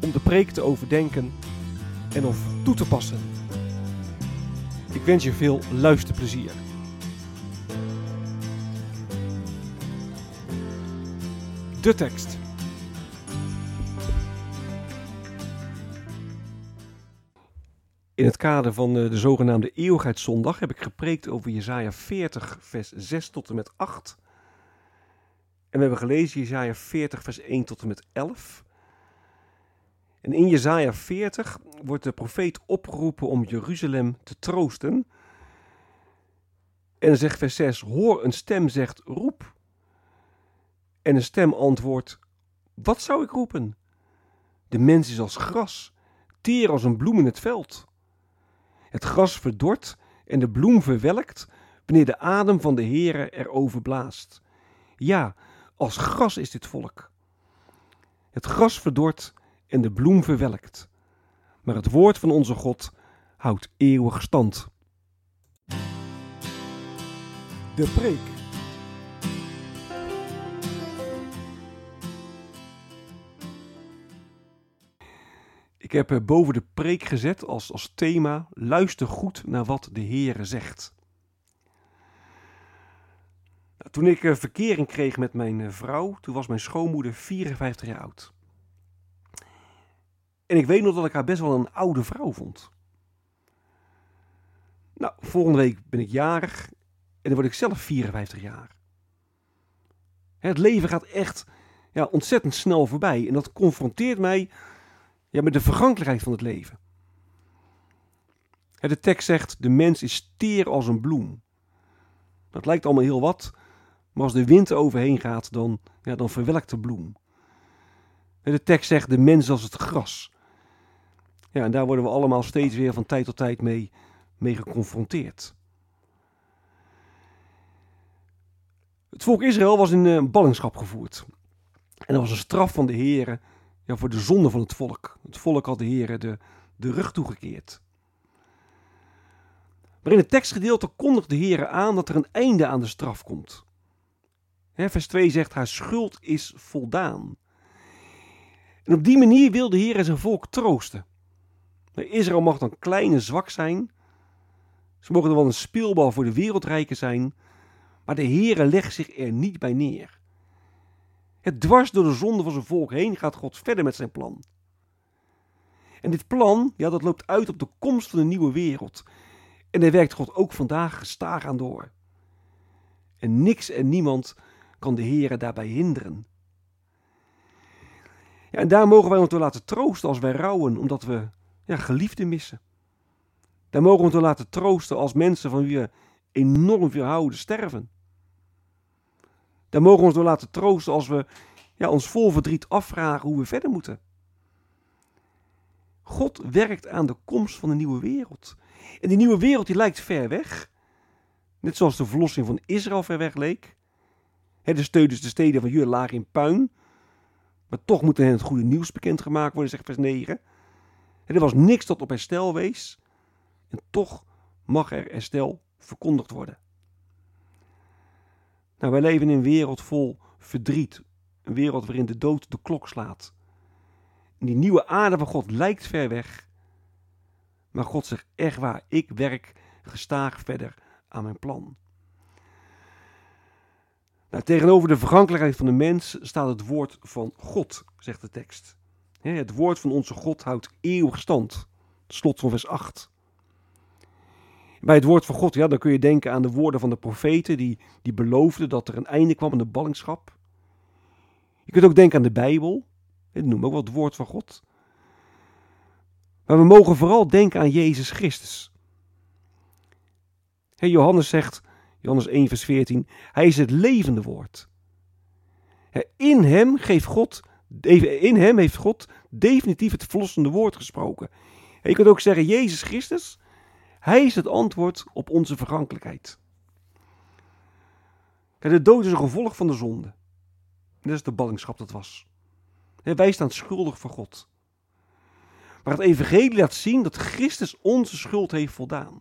om de preek te overdenken en of toe te passen. Ik wens je veel luisterplezier. De tekst. In het kader van de, de zogenaamde Eeuwigheidszondag heb ik gepreekt over Jesaja 40, vers 6 tot en met 8. En we hebben gelezen Jesaja 40, vers 1 tot en met 11. En in Jesaja 40 wordt de profeet opgeroepen om Jeruzalem te troosten. En dan zegt vers 6, hoor een stem zegt roep. En een stem antwoordt, wat zou ik roepen? De mens is als gras, teer als een bloem in het veld. Het gras verdort en de bloem verwelkt, wanneer de adem van de Heere erover blaast. Ja, als gras is dit volk. Het gras verdort en de bloem verwelkt. Maar het woord van onze God houdt eeuwig stand. De preek. Ik heb eh, boven de preek gezet als, als thema: luister goed naar wat de Heere zegt. Nou, toen ik eh, verkering kreeg met mijn eh, vrouw, toen was mijn schoonmoeder 54 jaar oud. En ik weet nog dat ik haar best wel een oude vrouw vond. Nou, volgende week ben ik jarig en dan word ik zelf 54 jaar. Het leven gaat echt ja, ontzettend snel voorbij en dat confronteert mij ja, met de vergankelijkheid van het leven. De tekst zegt: de mens is teer als een bloem. Dat lijkt allemaal heel wat, maar als de wind er overheen gaat, dan, ja, dan verwelkt de bloem. De tekst zegt: de mens als het gras. Ja, en daar worden we allemaal steeds weer van tijd tot tijd mee, geconfronteerd. Het volk Israël was in uh, ballingschap gevoerd. En dat was een straf van de Heer ja, voor de zonde van het volk. Het volk had de Heer de, de rug toegekeerd. Maar in het tekstgedeelte kondigt de Heer aan dat er een einde aan de straf komt. vers 2 zegt: Haar schuld is voldaan. En op die manier wil de Heer zijn volk troosten. Israël mag dan klein en zwak zijn. Ze mogen dan wel een speelbal voor de wereldrijken zijn. Maar de Heere legt zich er niet bij neer. Het dwars door de zonde van zijn volk heen gaat God verder met zijn plan. En dit plan, ja, dat loopt uit op de komst van een nieuwe wereld. En daar werkt God ook vandaag gestaag aan door. En niks en niemand kan de Heere daarbij hinderen. Ja, en daar mogen wij ons door laten troosten als wij rouwen, omdat we ja, geliefden missen. Daar mogen we ons laten troosten als mensen van wie we enorm veel houden sterven. Daar mogen we ons door laten troosten als we ja, ons vol verdriet afvragen hoe we verder moeten. God werkt aan de komst van een nieuwe wereld. En die nieuwe wereld die lijkt ver weg. Net zoals de verlossing van Israël ver weg leek. de, steuders, de steden van Juda lagen in puin. Maar toch moet hen het goede nieuws bekendgemaakt worden, zegt vers 9. Er was niks dat op herstel wees. En toch mag er herstel verkondigd worden. Nou, wij leven in een wereld vol verdriet. Een wereld waarin de dood de klok slaat. En die nieuwe aarde van God lijkt ver weg. Maar God zegt echt waar, ik werk gestaag verder aan mijn plan. Nou, tegenover de vergankelijkheid van de mens staat het woord van God, zegt de tekst. Het woord van onze God houdt eeuwig stand. Slot van vers 8. Bij het woord van God, ja, dan kun je denken aan de woorden van de profeten die, die beloofden dat er een einde kwam aan de ballingschap. Je kunt ook denken aan de Bijbel. Dat noem ook wel het woord van God. Maar we mogen vooral denken aan Jezus Christus. Johannes zegt, Johannes 1 vers 14, hij is het levende woord. In hem, geeft God, in hem heeft God definitief het verlossende woord gesproken. je kunt ook zeggen, Jezus Christus, hij is het antwoord op onze vergankelijkheid. de dood is een gevolg van de zonde. Dat is de ballingschap dat was. wij staan schuldig voor God. Maar het evangelie laat zien dat Christus onze schuld heeft voldaan.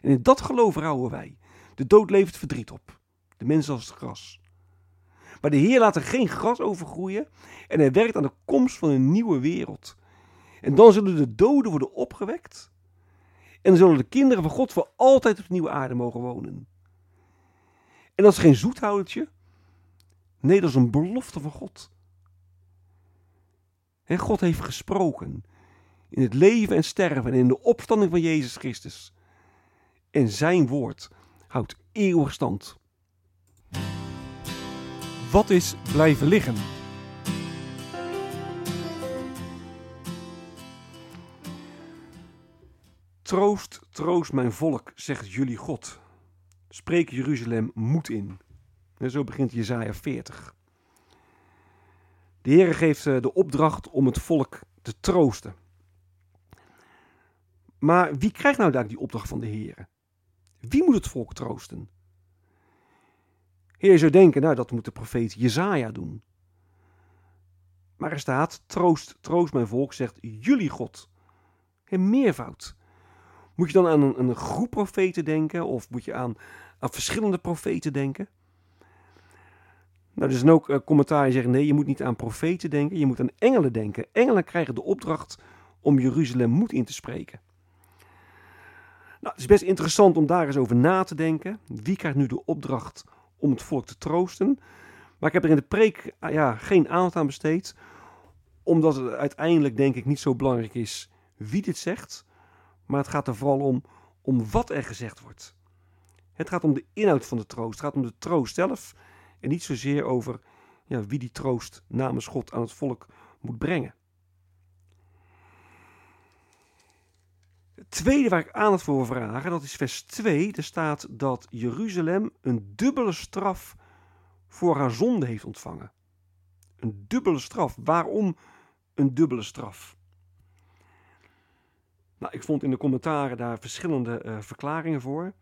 En in dat geloof rouwen wij. De dood levert verdriet op. De mens als het gras. Maar de Heer laat er geen gras over groeien en hij werkt aan de komst van een nieuwe wereld. En dan zullen de doden worden opgewekt en dan zullen de kinderen van God voor altijd op de nieuwe aarde mogen wonen. En dat is geen zoethoudertje. Nee, dat is een belofte van God. En God heeft gesproken in het leven en sterven en in de opstanding van Jezus Christus. En zijn woord houdt eeuwig stand. Wat is blijven liggen? Troost, troost mijn volk, zegt jullie God. Spreek Jeruzalem moed in. En zo begint Jezaja 40. De Heer geeft eh, de opdracht om het volk te troosten. Maar wie krijgt nou daar die opdracht van de Heer? Wie moet het volk troosten? Heer zou denken, nou dat moet de profeet Jezaja doen. Maar er staat, troost, troost mijn volk, zegt jullie God. In meervoud. Moet je dan aan een, een groep profeten denken of moet je aan, aan verschillende profeten denken? Nou, er zijn ook uh, commentaar die zeggen: nee, je moet niet aan profeten denken, je moet aan engelen denken. Engelen krijgen de opdracht om Jeruzalem moed in te spreken. Nou, het is best interessant om daar eens over na te denken. Wie krijgt nu de opdracht om het volk te troosten? Maar ik heb er in de preek ah, ja, geen aandacht aan besteed, omdat het uiteindelijk denk ik niet zo belangrijk is wie dit zegt, maar het gaat er vooral om, om wat er gezegd wordt. Het gaat om de inhoud van de troost. Het gaat om de troost zelf en niet zozeer over ja, wie die troost namens God aan het volk moet brengen. Het tweede waar ik aandacht voor wil vragen, dat is vers 2. Er staat dat Jeruzalem een dubbele straf voor haar zonde heeft ontvangen. Een dubbele straf. Waarom een dubbele straf? Nou, ik vond in de commentaren daar verschillende uh, verklaringen voor.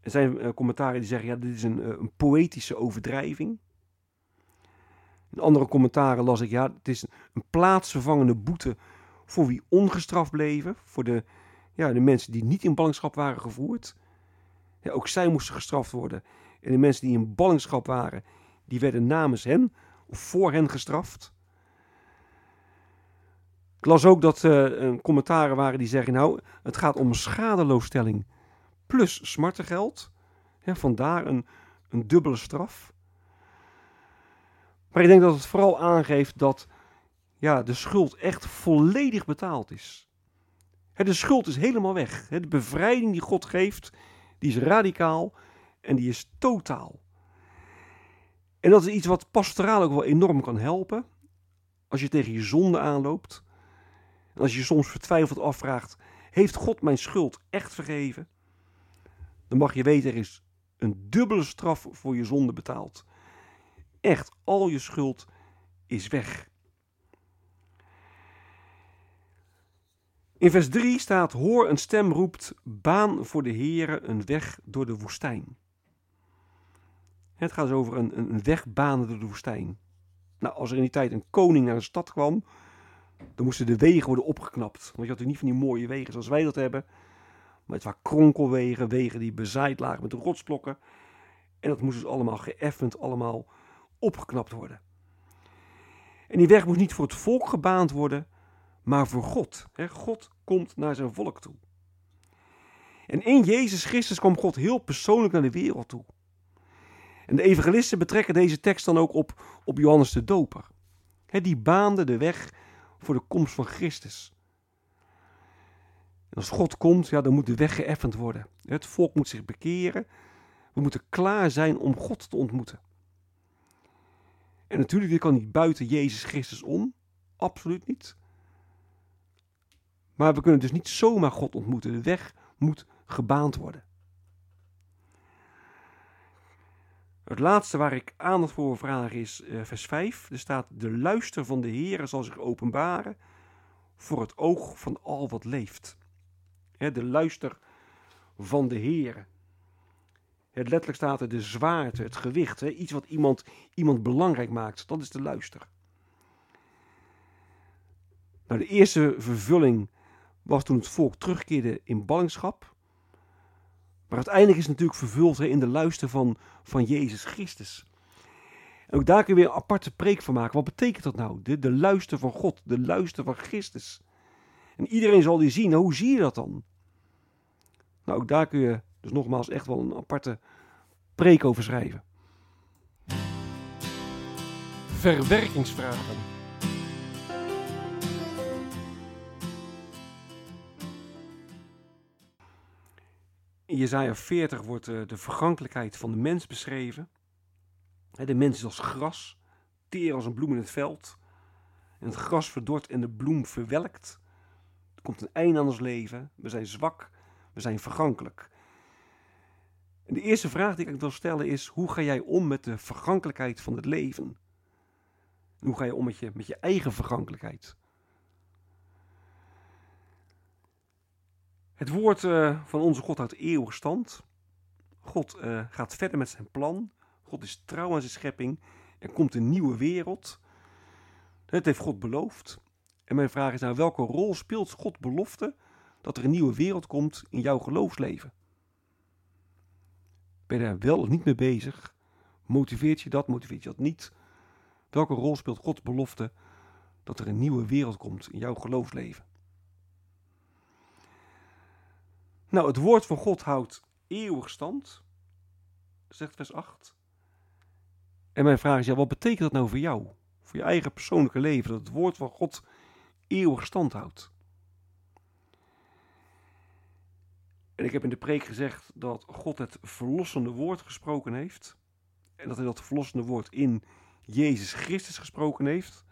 Er zijn uh, commentaren die zeggen, ja, dit is een, uh, een poëtische overdrijving. In andere commentaren las ik, ja, het is een plaatsvervangende boete voor wie ongestraft bleven. Voor de, ja, de mensen die niet in ballingschap waren gevoerd. Ja, ook zij moesten gestraft worden. En de mensen die in ballingschap waren, die werden namens hen of voor hen gestraft. Ik las ook dat uh, commentaren waren die zeggen, nou, het gaat om schadeloosstelling plus smartengeld. Vandaar een, een dubbele straf. Maar ik denk dat het vooral aangeeft dat ja, de schuld echt volledig betaald is. de schuld is helemaal weg. de bevrijding die God geeft, die is radicaal en die is totaal. En dat is iets wat pastoraal ook wel enorm kan helpen. Als je tegen je zonde aanloopt. En als je soms vertwijfeld afvraagt: Heeft God mijn schuld echt vergeven? Dan mag je weten: er is een dubbele straf voor je zonde betaald. Echt, al je schuld is weg. In vers 3 staat: Hoor een stem roept: Baan voor de Heere een weg door de woestijn. Het gaat dus over een, een weg banen door de woestijn. Nou, als er in die tijd een koning naar een stad kwam, dan moesten de wegen worden opgeknapt. Want je had er niet van die mooie wegen zoals wij dat hebben. Maar het waren kronkelwegen, wegen die bezaaid lagen met rotsblokken. En dat moest dus allemaal geëffend, allemaal opgeknapt worden. En die weg moest niet voor het volk gebaand worden, maar voor God. God komt naar zijn volk toe. En in Jezus Christus kwam God heel persoonlijk naar de wereld toe. En de evangelisten betrekken deze tekst dan ook op, op Johannes de Doper. Die baande de weg voor de komst van Christus. En als God komt, ja, dan moet de weg geëffend worden. Het volk moet zich bekeren. We moeten klaar zijn om God te ontmoeten. En natuurlijk, dit kan niet buiten Jezus Christus om. Absoluut niet. Maar we kunnen dus niet zomaar God ontmoeten. De weg moet gebaand worden. Het laatste waar ik aandacht voor vraag is uh, vers 5. Er staat: De luister van de Heer zal zich openbaren voor het oog van al wat leeft. de luister van de Heer. Het letterlijk staat er de zwaarte, het gewicht. iets wat iemand, iemand belangrijk maakt. Dat is de luister. Nou, de eerste vervulling was toen het volk terugkeerde in ballingschap. Maar uiteindelijk is het natuurlijk vervuld in de luister van, van Jezus Christus. En ook daar kun je weer een aparte preek van maken. Wat betekent dat nou? De, de luister van God, de luister van Christus. En iedereen zal die zien. Nou, hoe zie je dat dan? Nou, ook daar kun je dus nogmaals echt wel een aparte preek over schrijven. Verwerkingsvragen. In Jezaja 40 wordt eh, de vergankelijkheid van de mens beschreven. De mens is als gras, teer als een bloem in het veld. En het gras verdort en de bloem verwelkt. Er komt een einde aan ons leven. We zijn zwak, we zijn vergankelijk. En de eerste vraag die ik wil stellen is: hoe ga jij om met de vergankelijkheid van het leven? hoe ga je om met je, met je eigen vergankelijkheid? Het woord uh, van onze God houdt eeuwig stand. God uh, gaat verder met zijn plan. God is trouw aan zijn schepping. Er komt een nieuwe wereld. Dat heeft God beloofd. En mijn vraag is nou, welke rol speelt God belofte dat er een nieuwe wereld komt in jouw geloofsleven? Ben je daar wel of niet mee bezig? Motiveert je dat, motiveert je dat niet? Welke rol speelt Gods belofte dat er een nieuwe wereld komt in jouw geloofsleven? Nou, het woord van God houdt eeuwig stand, zegt vers 8. En mijn vraag is, ja, wat betekent dat nou voor jou? Voor je eigen persoonlijke leven, dat het woord van God eeuwig stand houdt. En ik heb in de preek gezegd dat God het verlossende woord gesproken heeft. En dat hij dat verlossende woord in Jezus Christus gesproken heeft.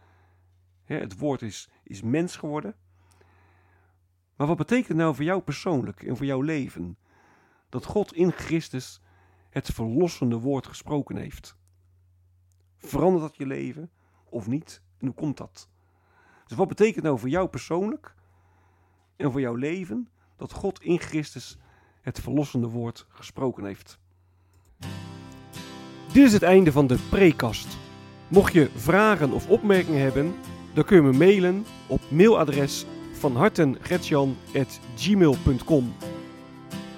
Het woord is, is mens geworden. Maar wat betekent nou voor jou persoonlijk en voor jouw leven? Dat God in Christus het verlossende woord gesproken heeft. Verandert dat je leven of niet? En hoe komt dat? Dus wat betekent nou voor jou persoonlijk en voor jouw leven dat God in Christus het verlossende woord gesproken heeft? Dit is het einde van de prekast. Mocht je vragen of opmerkingen hebben, dan kun je me mailen op mailadres van hartengretjan.gmail.com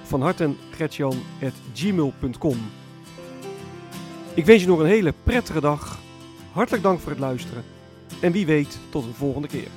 van hartengretjan.gmail.com Ik wens je nog een hele prettige dag. Hartelijk dank voor het luisteren. En wie weet tot een volgende keer.